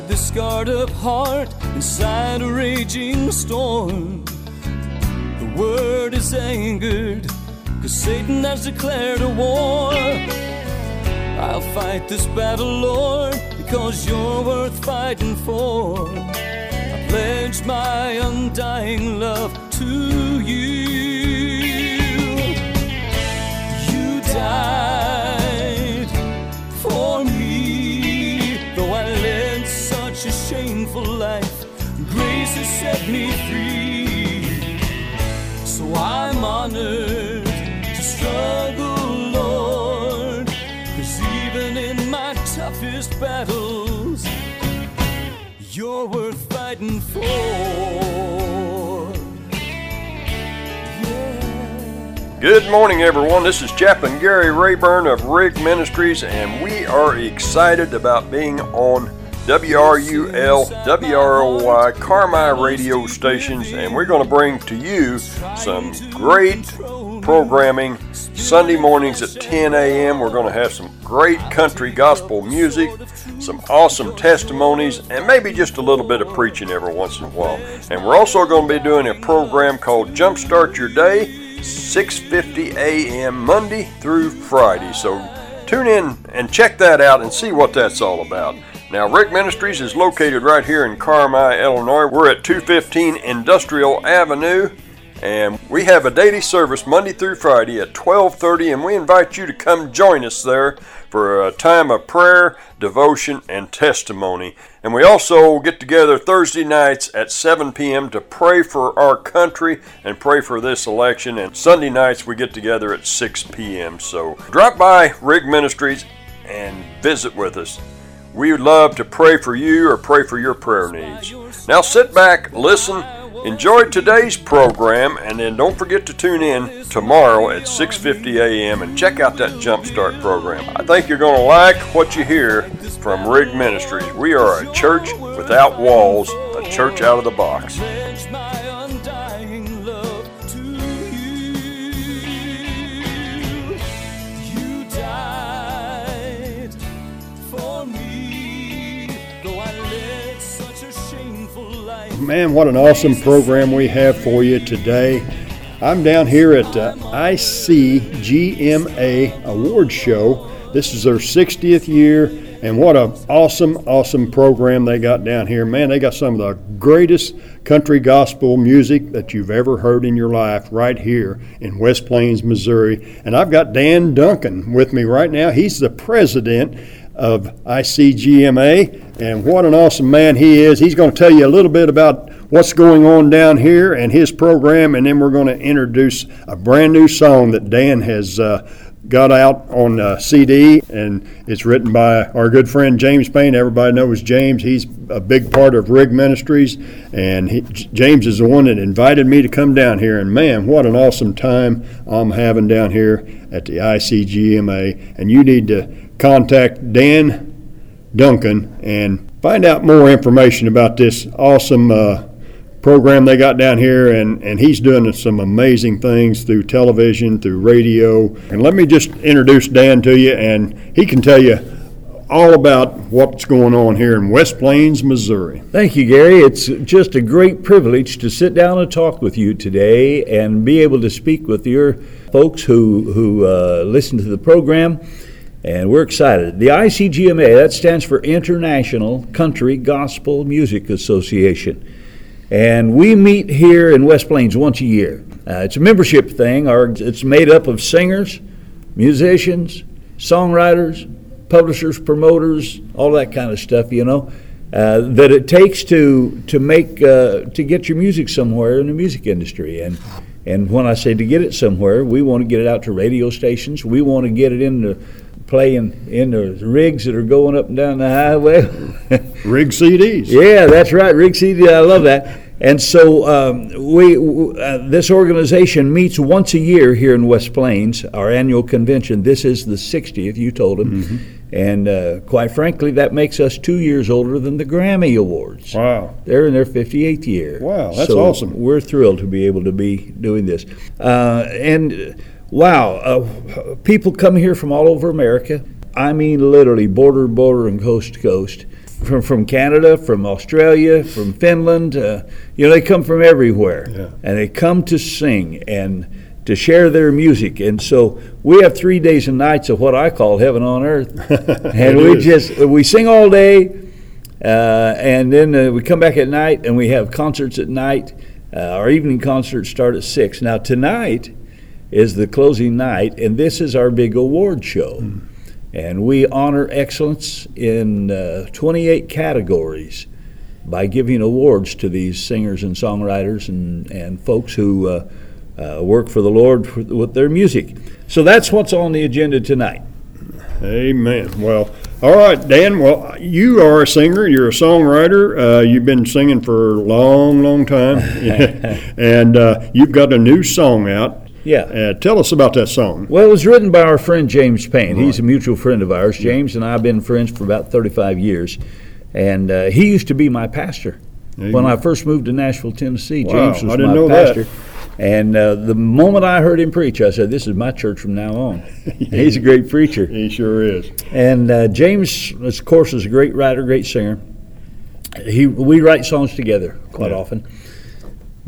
hide this scarred up heart inside a raging storm. The word is angered, cause Satan has declared a war. I'll fight this battle, Lord, because you're worth fighting for. I pledge my undying love to. You shameful life. Grace has set me free, so I'm honored to struggle, Lord. Cause even in my toughest battles, you're worth fighting for. Good morning, everyone. This is Chaplain Gary Rayburn of Rig Ministries, and we are excited about being on WRUL, WROY, Carmi radio stations, and we're going to bring to you some great programming Sunday mornings at 10 a.m. We're going to have some great country gospel music, some awesome testimonies, and maybe just a little bit of preaching every once in a while. And we're also going to be doing a program called Jumpstart Your Day. 6:50 a.m. Monday through Friday. So tune in and check that out and see what that's all about. Now, Rig Ministries is located right here in Carmi, Illinois. We're at 215 Industrial Avenue, and we have a daily service Monday through Friday at 12:30, and we invite you to come join us there for a time of prayer, devotion, and testimony. And we also get together Thursday nights at 7 p.m. to pray for our country and pray for this election. And Sunday nights we get together at 6 p.m. So drop by Rig Ministries and visit with us. We would love to pray for you or pray for your prayer needs. Now sit back, listen, enjoy today's program, and then don't forget to tune in tomorrow at 6:50 a.m. and check out that Jumpstart program. I think you're going to like what you hear from Rig Ministries. We are a church without walls, a church out of the box. Man, what an awesome program we have for you today. I'm down here at uh, the ICGMA Award Show. This is their 60th year, and what an awesome, awesome program they got down here. Man, they got some of the greatest country gospel music that you've ever heard in your life right here in West Plains, Missouri. And I've got Dan Duncan with me right now. He's the president of ICGMA, and what an awesome man he is. He's going to tell you a little bit about what's going on down here and his program, and then we're going to introduce a brand new song that Dan has uh, got out on uh, CD, and it's written by our good friend James Payne. Everybody knows James. He's a big part of Rig Ministries, and he, James is the one that invited me to come down here. And man, what an awesome time I'm having down here at the ICGMA. And you need to contact Dan Duncan and find out more information about this awesome uh, program they got down here. And, and he's doing some amazing things through television, through radio. And let me just introduce Dan to you, and he can tell you all about what's going on here in West Plains, Missouri. Thank you, Gary. It's just a great privilege to sit down and talk with you today and be able to speak with your folks who, who uh, listen to the program. And we're excited. The ICGMA, that stands for International Country Gospel Music Association. And we meet here in West Plains once a year. Uh, it's a membership thing. Our, it's made up of singers, musicians, songwriters, publishers, promoters, all that kind of stuff, you know, uh, that it takes to to make uh, to get your music somewhere in the music industry. And and when I say to get it somewhere, we want to get it out to radio stations. We want to get it into playing in the rigs that are going up and down the highway. Rig CDs. Yeah, that's right, Rig CD. I love that. And so um, we, uh, this organization meets once a year here in West Plains. Our annual convention. This is the 60th. You told him, and uh, quite frankly, that makes us two years older than the Grammy Awards. Wow. They're in their 58th year. Wow, that's So awesome. We're thrilled to be able to be doing this. Uh, and uh, wow, uh, people come here from all over America. I mean, literally border to border and coast to coast. from, from Canada, from Australia, from Finland. Uh, you know, they come from everywhere, Yeah. and they come to sing and to share their music. And so we have three days and nights of what I call heaven on earth, and we is. just we sing all day, uh, and then uh, we come back at night and we have concerts at night. Uh, our evening concerts start at six. Now tonight is the closing night, and this is our big award show. And we honor excellence in uh, 28 categories by giving awards to these singers and songwriters and, and folks who uh, uh, work for the Lord for, with their music. So that's what's on the agenda tonight. Amen. Well, all right, Dan. Well, you are a singer. You're a songwriter. Uh, you've been singing for a long, long time, and uh, you've got a new song out. Yeah. Uh, tell us about that song. Well, it was written by our friend James Payne. He's a mutual friend of ours. James and I have been friends for about 35 years. And uh, he used to be my pastor There when I first moved to Nashville, Tennessee. Wow, James was I didn't my know that. And uh, the moment I heard him preach, I said, This is my church from now on. He's a great preacher. He sure is. And uh, James, of course, is a great writer, great singer. He, we write songs together quite Yeah. often.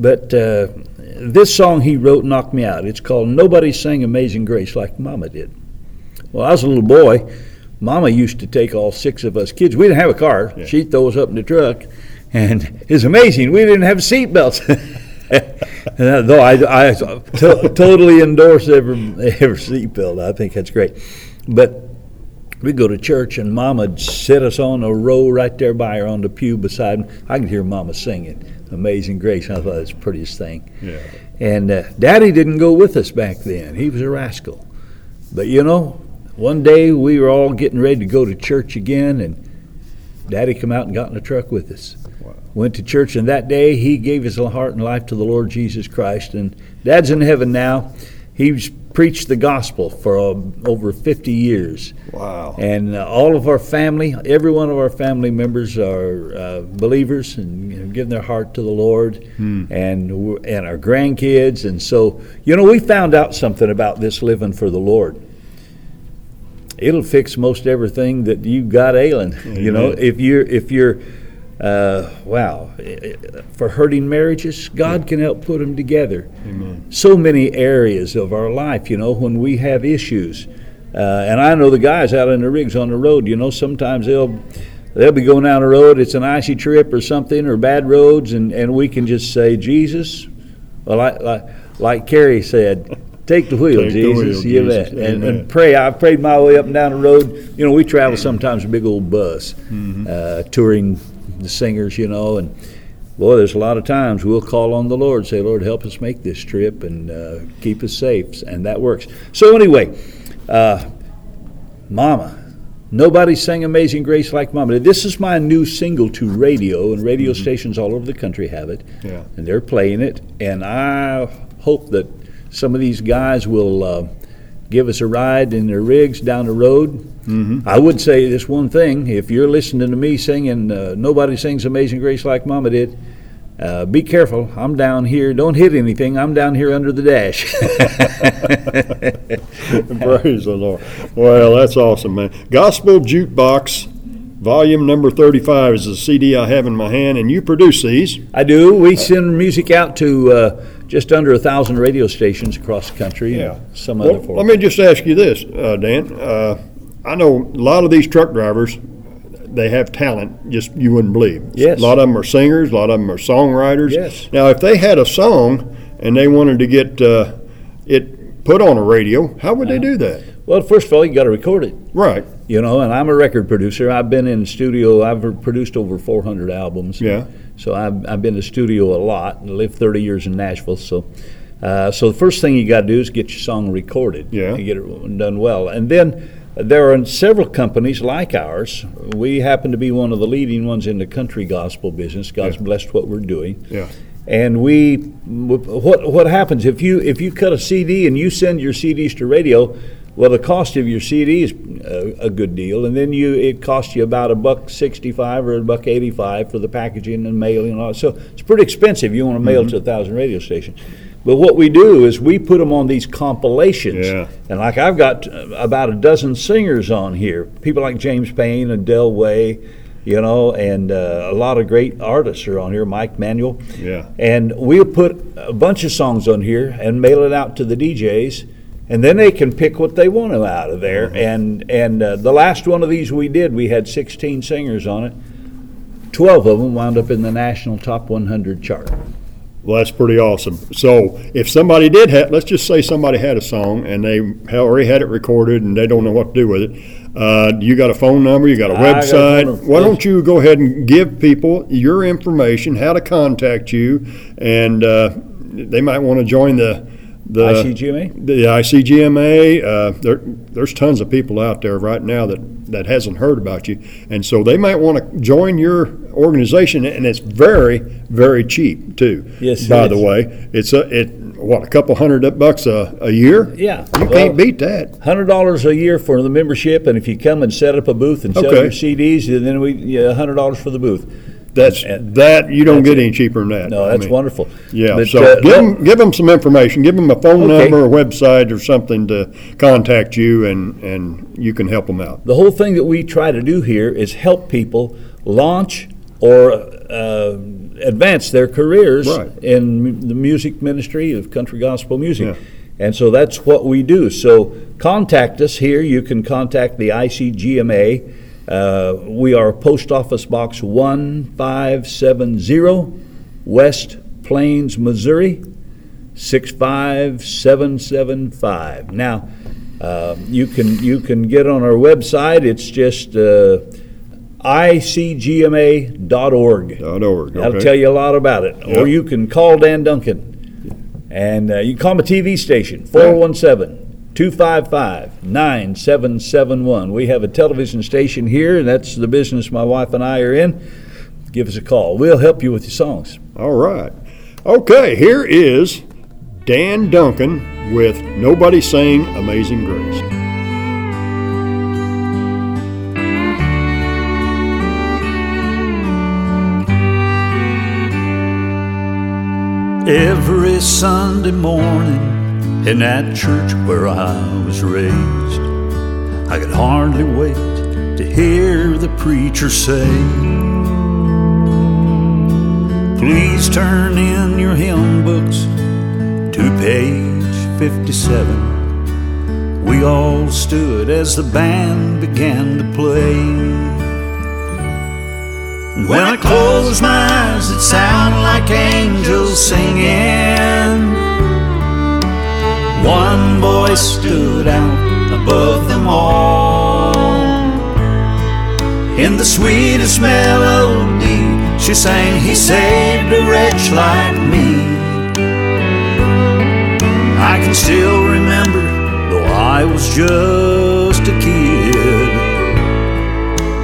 But uh, this song he wrote knocked me out. It's called Nobody Sang Amazing Grace Like Mama Did. Well, I was a little boy. Mama used to take all six of us kids. We didn't have a car. Yeah. She'd throw us up in the truck. And it's amazing. We didn't have seatbelts. And Though I, I to- totally endorse every, every seatbelt. I think that's great. But we'd go to church and Mama'd sit us on a row right there by her on the pew beside me. I could hear Mama singing Amazing Grace. I thought it was the prettiest thing. Yeah. And uh, Daddy didn't go with us back then. He was a rascal. But you know, one day we were all getting ready to go to church again, and Daddy come out and got in the truck with us. Wow. Went to church, and that day he gave his heart and life to the Lord Jesus Christ. And Dad's in heaven now. He's preached the gospel for uh, over 50 years. Wow. And uh, all of our family, every one of our family members are uh, believers and you know, giving their heart to the Lord, and and our grandkids. And so, you know, we found out something about this living for the Lord. It'll fix most everything that you got ailing. You know, if you're if you're uh, wow, for hurting marriages, God can help put them together Amen. so many areas of our life, you know, when we have issues. Uh, and I know the guys out in the rigs on the road, you know, sometimes they'll they'll be going down the road, it's an icy trip or something, or bad roads, and, and we can just say, Jesus, well, like, like, like Carrie said, take the wheel, Take the Jesus, wheel, you Jesus. bet. And, and pray. I've prayed my way up and down the road. You know, we travel sometimes a big old bus, Mm-hmm. uh, touring the singers, you know, and boy, there's a lot of times we'll call on the Lord, say, Lord, help us make this trip and uh, keep us safe, and that works. So anyway, uh, Mama. Nobody sang Amazing Grace like Mama. This is my new single to radio, and radio stations all over the country have it. Yeah. And they're playing it, and I hope that some of these guys will uh, give us a ride in their rigs down the road. Mm-hmm. I would say this one thing: if you're listening to me singing uh, "Nobody Sings Amazing Grace Like Mama Did," uh, be careful. I'm down here. Don't hit anything. I'm down here under the dash. Praise the Lord. Well, that's awesome, man. Gospel Jukebox, volume number 35 is the CD I have in my hand, and you produce these. I do. We send music out to uh, just under a thousand radio stations across the country. Yeah. And some Well, other. let me just ask you this, uh, Dan. Uh, I know a lot of these truck drivers, they have talent, just you wouldn't believe. Yes. A lot of them are singers, a lot of them are songwriters. Yes. Now, if they had a song and they wanted to get uh, it put on a radio, how would they Uh-huh. do that? Well, first of all, you got to record it. Right. You know, and I'm a record producer. I've been in studio. I've produced over 400 albums. Yeah. So I've, I've been to the studio a lot. and lived 30 years in Nashville. So, uh, so the first thing you got to do is get your song recorded. Yeah. And get it done well, and then there are several companies like ours. We happen to be one of the leading ones in the country gospel business. God's Yeah. blessed what we're doing. Yeah. And we, what what happens if you if you cut a CD and you send your CDs to radio? Well, the cost of your CD is a, a good deal, and then you it costs you about a buck sixty-five or a buck eighty-five for the packaging and mailing and all. So it's pretty expensive. You want to mail to a thousand radio stations. But what we do is we put them on these compilations, Yeah. and like I've got uh, about a dozen singers on here. People like James Payne and Del Way, you know, and uh, a lot of great artists are on here. Mike Manuel. Yeah. And we'll put a bunch of songs on here and mail it out to the DJs, and then they can pick what they want out of there. Mm-hmm. And and uh, the last one of these we did, we had 16 singers on it. 12 of them wound up in the national top 100 chart. Well, that's pretty awesome. So if somebody did have, let's just say somebody had a song and they already had it recorded and they don't know what to do with it. Uh, you got a phone number, you got a I got a website. Why don't you go ahead and give people your information, how to contact you, and uh, they might want to join the the ICGMA? the ICGMA. Uh, there, there's tons of people out there right now that, that hasn't heard about you, and so they might want to join your organization. And it's very, very cheap too. Yes, By the is. way, it's a it what a couple hundred bucks a, a year. Yeah. you Well, can't beat that. Hundred dollars a year for the membership, and if you come and set up a booth and sell Okay. your CDs, then we yeah, hundred dollars for the booth. That's And- that you don't get any cheaper than that. No, I that's mean, wonderful. Yeah, But, so uh, give them give them some information. Give them a phone Okay. number, a website, or something to contact you, and and you can help them out. the whole thing that we try to do here is help people launch or uh, advance their careers Right. in mu- the music ministry of country gospel music. Yeah. And so that's what we do. So contact us here. You can contact the ICGMA. Uh, we are Post Office Box 1570, West Plains, Missouri 65775. Now, uh, you can you can get on our website. It's just uh, icgma.org. Dot org. That'll okay. tell you a lot about it. Or you can call Dan Duncan. And uh, you can call my TV station, 417 255 9771. We have a television station here, and that's the business my wife and I are in. Give us a call. We'll help you with your songs. All right. Okay, here is Dan Duncan with Nobody Sang Amazing Grace. Every Sunday morning in that church where I was raised, I could hardly wait to hear the preacher say, Please turn in your hymn books to page 57. We all stood as the band began to play. When I close my eyes, it sounded like angels singing. Stood out above them all. In the sweetest melody, she sang, He saved a wretch like me. I can still remember, though I was just a kid.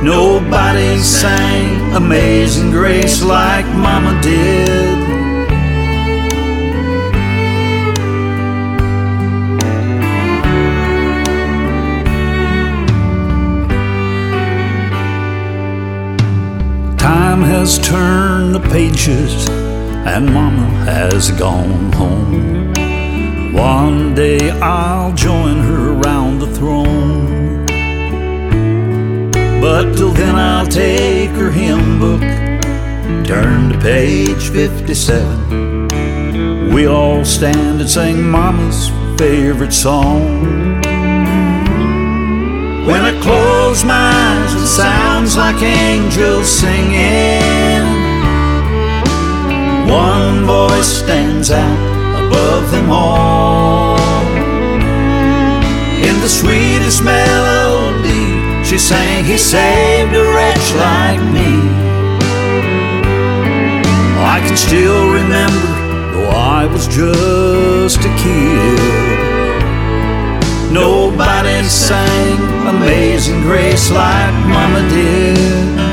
Nobody sang Amazing Grace like Mama did. Has turned the pages and Mama has gone home. One day I'll join her around the throne. But till then I'll take her hymn book, turn to page 57. We all stand and sing Mama's favorite song. When I close my sounds like angels singing. One voice stands out above them all. In the sweetest melody, she sang, He saved a wretch like me. I can still remember, though I was just a kid. Nobody sang Amazing Grace like Mama did.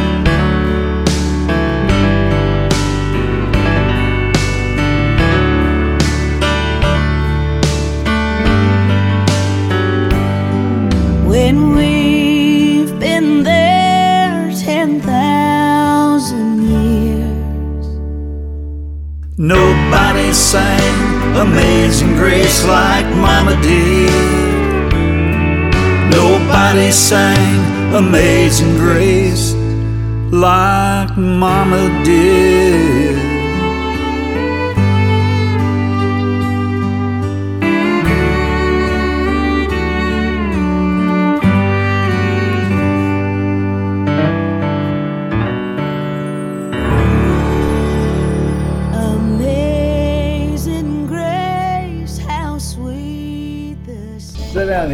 Sang Amazing Grace like Mama did.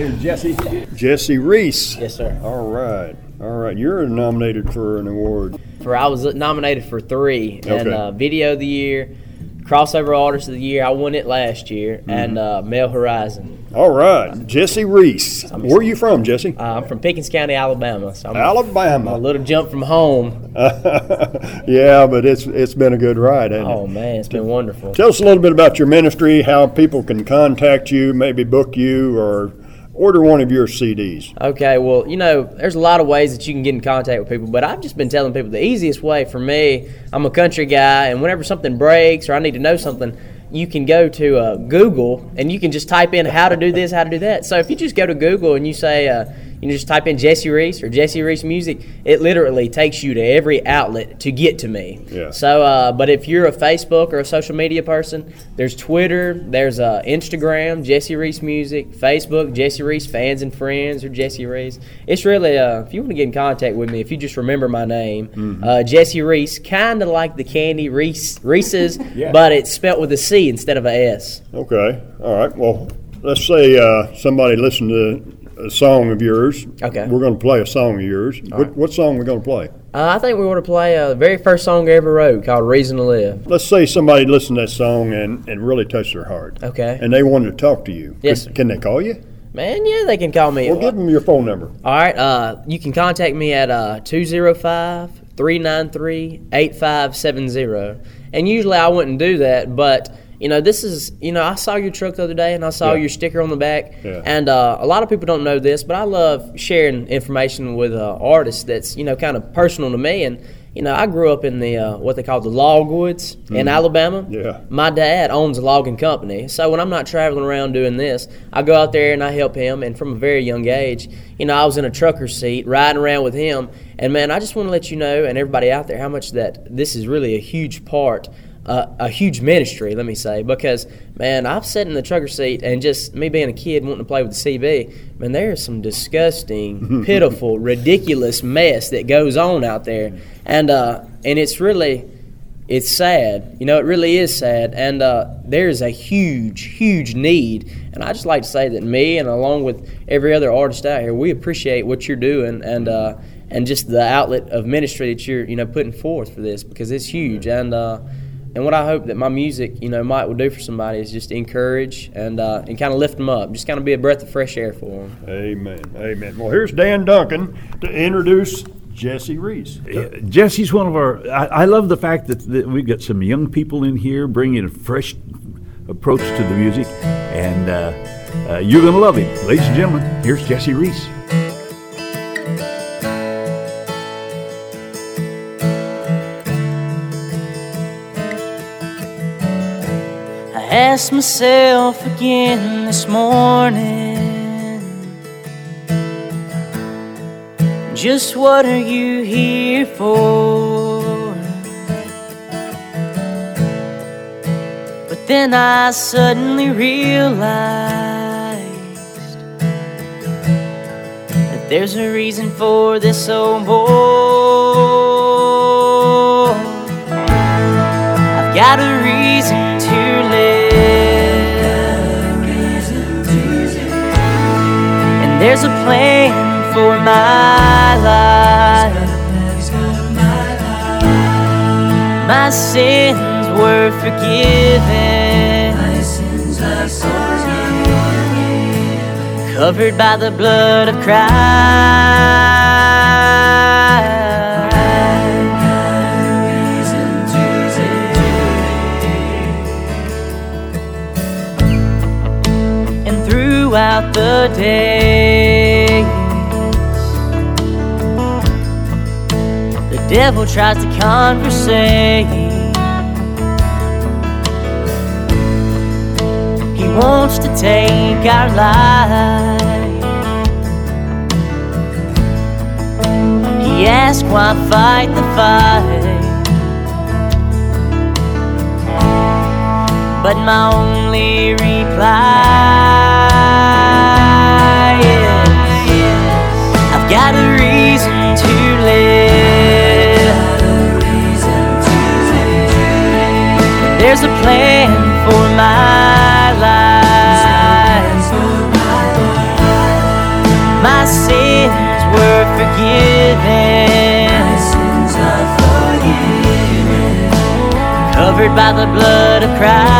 Sound. Sit Jesse. Jesse Reece. Yes, sir. All right. All right. You're nominated for an award. For I was nominated for three, and uh, Video of the Year, Crossover Artist of the Year. I won it last year, Mm-hmm. and uh, Mel Horizon. All right. Jesse Reece. Where are you from, Jesse? Uh, I'm from Pickens County, Alabama. So I'm a Alabama. little jump from home. yeah, but it's it's been a good ride, hasn't Oh it? man, it's been wonderful. Tell us a little bit about your ministry, how people can contact you, maybe book you, or order one of your CDs. Okay, well, you know, there's a lot of ways that you can get in contact with people, but I've just been telling people the easiest way for me, I'm a country guy, and whenever something breaks or I need to know something, you can go to uh, Google and you can just type in how to do this, how to do that. So if you just go to Google and you say, uh, you just type in Jesse Reece or Jesse Reece music, it literally takes you to every outlet to get to me. Yeah. So, uh, but if you're a Facebook or a social media person, there's Twitter, there's uh, Instagram, Jesse Reece Music, Facebook, Jesse Reece Fans and Friends, or Jesse Reece. It's really, uh, if you want to get in contact with me, if you just remember my name, uh, Jesse Reece, kind of like the candy Reese Reese's, Yeah. but it's spelt with a C instead of a S. Okay. All right. Well, let's say uh, somebody listened to a song of yours. Okay. We're going to play a song of yours. What, what song are we going to play? Uh, I think we want to play uh, the very first song I ever wrote called Reason to Live. Let's say somebody listened to that song and, and really touched their heart. Okay. And they wanted to talk to you. Yes, Can, can they call you? Man, yeah, they can call me. Well, give them your phone number. All right. Uh, you can contact me at uh, 205 393 8570. And usually I wouldn't do that, but. You know, this is, you know, I saw your truck the other day and I saw Yeah. your sticker on the back. Yeah. And uh, a lot of people don't know this, but I love sharing information with uh, artists that's, you know, kind of personal to me. And, you know, I grew up in the, uh, what they call the logwoods in Alabama. Mm-hmm. Yeah. My dad owns a logging company, so when I'm not traveling around doing this, I go out there and I help him. And from a very young age, you know, I was in a trucker seat riding around with him. And man, I just want to let you know and everybody out there how much that this is really a huge part. A huge ministry, let me say, because man, I've sat in the trucker seat and just me being a kid wanting to play with the CB, man, there is some disgusting, pitiful, ridiculous mess that goes on out there, and uh, and it's really, it's sad. You know, it really is sad. And uh, there's a huge, huge need. And I just like to say that me and along with every other artist out here, we appreciate what you're doing and uh, and just the outlet of ministry that you're you know putting forth for this because it's huge. And uh, and what I hope that my music you know might will do for somebody is just encourage and uh, and kind of lift them up, just kind of be a breath of fresh air for them. Amen. Amen. Well, here's Dan Duncan to introduce Jesse Reece. Jesse's one of our. I, I love the fact that, that we've got some young people in here bringing a fresh approach to the music, and uh, uh, you're going to love him. Ladies and gentlemen, here's Jesse Reece. Asked myself again this morning. Just what are you here for? But then I suddenly realized That there's a reason for this old boy I've got a reason there's a plan for my life. My sins were forgiven. Covered by the blood of Christ. Throughout the days. The devil tries to conversate. He wants to take our life. He asks why fight the fight. But my only reason. There's a plan for my life. My sins were forgiven. Covered by the blood of Christ.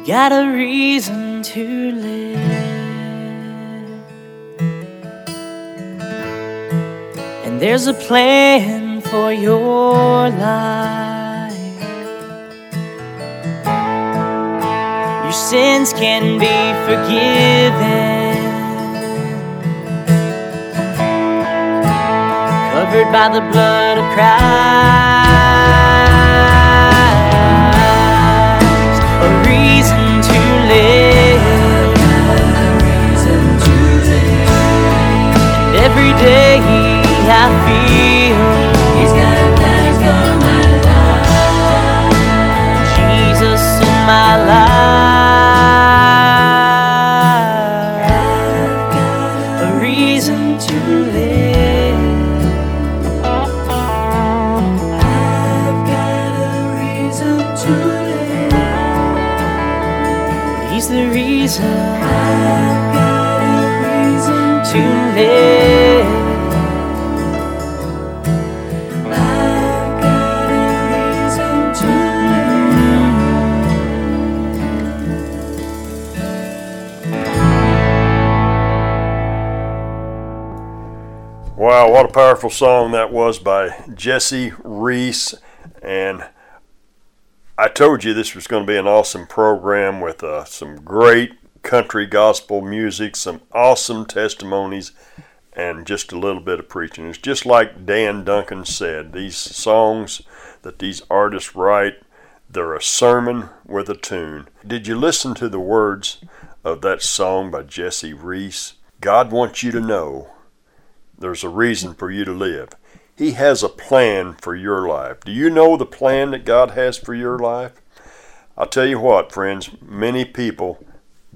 You got a reason to live, and there's a plan for your life. Your sins can be forgiven. Covered by the blood of Christ. Every day I feel He's got plans for my life. Jesus in my life. A reason to live. He's the reason I've got a reason to live. What a powerful song that was by Jesse Reece. And I told you this was going to be an awesome program with uh, some great country gospel music, some awesome testimonies, and just a little bit of preaching. It's just like Dan Duncan said these songs that these artists write, they're a sermon with a tune. Did you listen to the words of that song by Jesse Reece? God wants you to know there's a reason for you to live. He has a plan for your life. Do you know the plan that God has for your life? I'll tell you what, friends, many people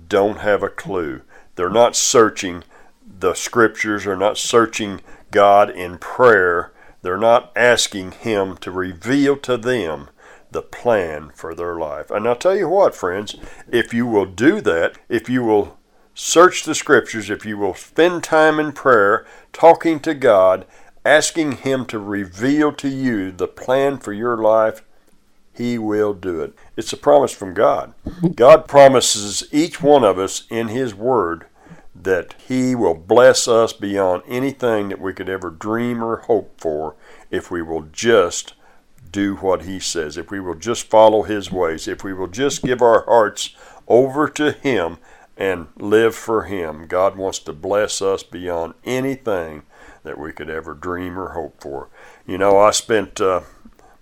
don't have a clue. They're not searching the scriptures, they're not searching God in prayer, they're not asking Him to reveal to them the plan for their life. And I'll tell you what, friends, if you will do that, if you will search the scriptures, if you will spend time in prayer, talking to God, asking Him to reveal to you the plan for your life, He will do it. It's a promise from God. God promises each one of us in His Word that He will bless us beyond anything that we could ever dream or hope for if we will just do what He says, if we will just follow His ways, if we will just give our hearts over to Him and live for Him. God wants to bless us beyond anything that we could ever dream or hope for. You know, I spent uh,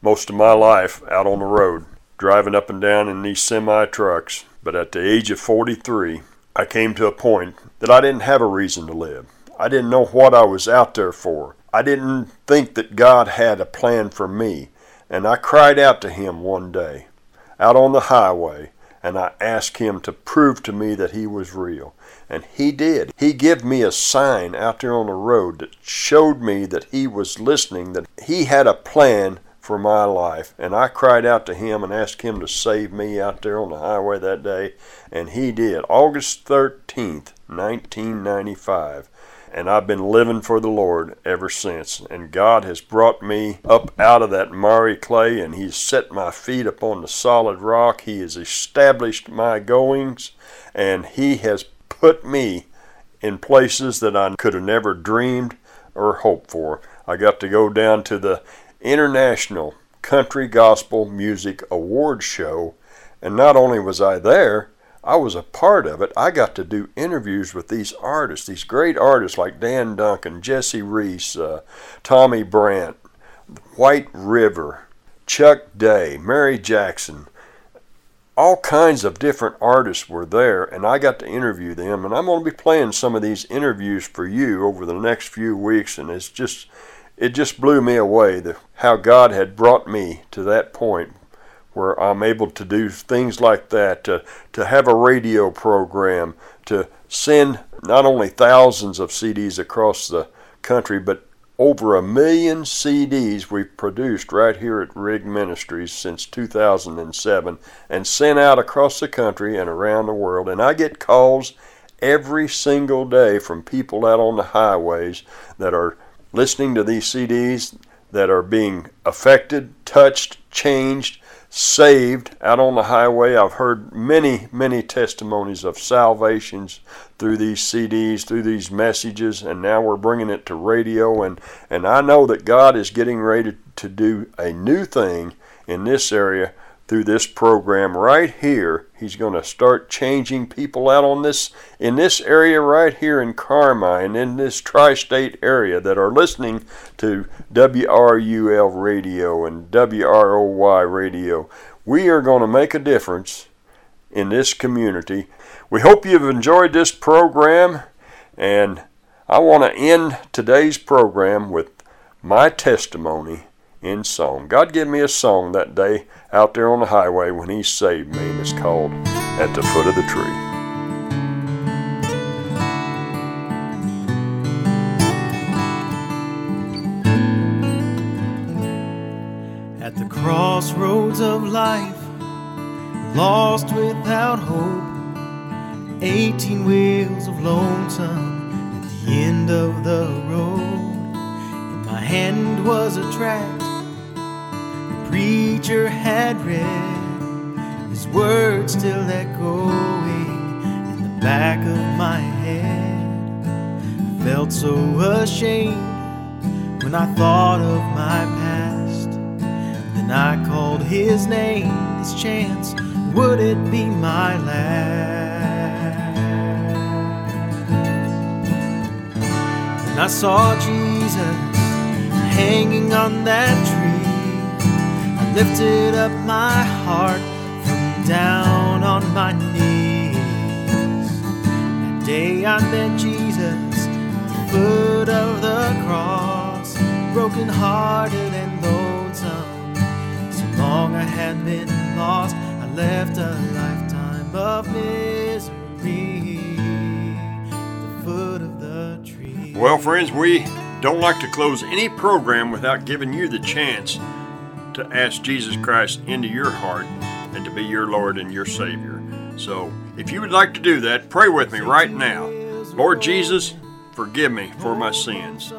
most of my life out on the road, driving up and down in these semi trucks, but at the age of 43, I came to a point that I didn't have a reason to live. I didn't know what I was out there for. I didn't think that God had a plan for me. And I cried out to Him one day, out on the highway, and I asked him to prove to me that he was real. And he did. He gave me a sign out there on the road that showed me that he was listening, that he had a plan for my life. And I cried out to him and asked him to save me out there on the highway that day. And he did. August 13th, 1995. And I've been living for the Lord ever since. And God has brought me up out of that miry clay, and He's set my feet upon the solid rock. He has established my goings, and He has put me in places that I could have never dreamed or hoped for. I got to go down to the International Country Gospel Music Awards show, and not only was I there, I was a part of it. I got to do interviews with these artists, these great artists like Dan Duncan, Jesse Reece, uh, Tommy Brandt, White River, Chuck Day, Mary Jackson. All kinds of different artists were there, and I got to interview them. And I'm going to be playing some of these interviews for you over the next few weeks, and it's just it just blew me away the, how God had brought me to that point where I'm able to do things like that, to, to have a radio program, to send not only thousands of CDs across the country, but over a million CDs we've produced right here at Rig Ministries since 2007 and sent out across the country and around the world. And I get calls every single day from people out on the highways that are listening to these CDs that are being affected, touched, changed, saved out on the highway. I've heard many, many testimonies of salvations through these CDs, through these messages, and now we're bringing it to radio. And, and I know that God is getting ready to do a new thing in this area through this program right here. He's going to start changing people out on this in this area right here in Carmi, in this tri-state area that are listening to WRUL radio and WROY radio. We are going to make a difference in this community. We hope you've enjoyed this program and I want to end today's program with my testimony in song. God gave me a song that day out there on the highway when He saved me, and it's called At the Foot of the Tree. At the crossroads of life, lost without hope, 18 wheels of lonesome at the end of the road. My hand was a tract preacher had read, his words still echoing in the back of my head. I felt so ashamed when I thought of my past. Then I called his name, this chance, would it be my last? And I saw Jesus hanging on that tree lifted up my heart from down on my knees. That day I met Jesus at the foot of the cross, broken hearted and lonesome. So long I had been lost, I left a lifetime of misery at the foot of the tree. Well, friends, we don't like to close any program without giving you the chance to ask Jesus Christ into your heart and to be your Lord and your Savior. So, if you would like to do that, pray with me right now. Lord Jesus, forgive me for my sins.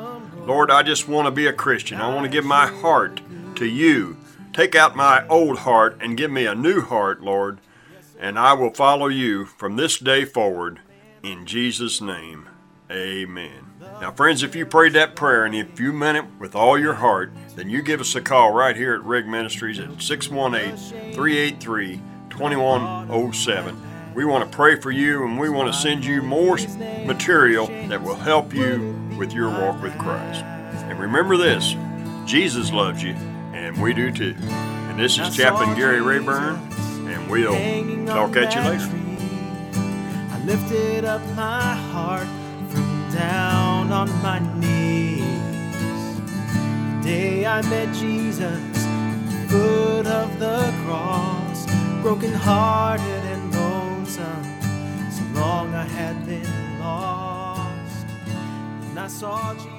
Lord, I just want to be a Christian. I want to give my heart to you. Take out my old heart and give me a new heart, Lord, and I will follow you from this day forward. In Jesus' name, amen. Now, friends, if you prayed that prayer and if you meant it with all your heart, then you give us a call right here at Rig Ministries at 618 383 2107. We want to pray for you and we want to send you more material that will help you with your walk with Christ. And remember this Jesus loves you, and we do too. And this is Chaplain Gary Rayburn, and we'll talk at you later. I lifted up my heart down on my knees. The day I met Jesus, foot of the cross, broken hearted and lonesome. So long I had been lost, and I saw Jesus.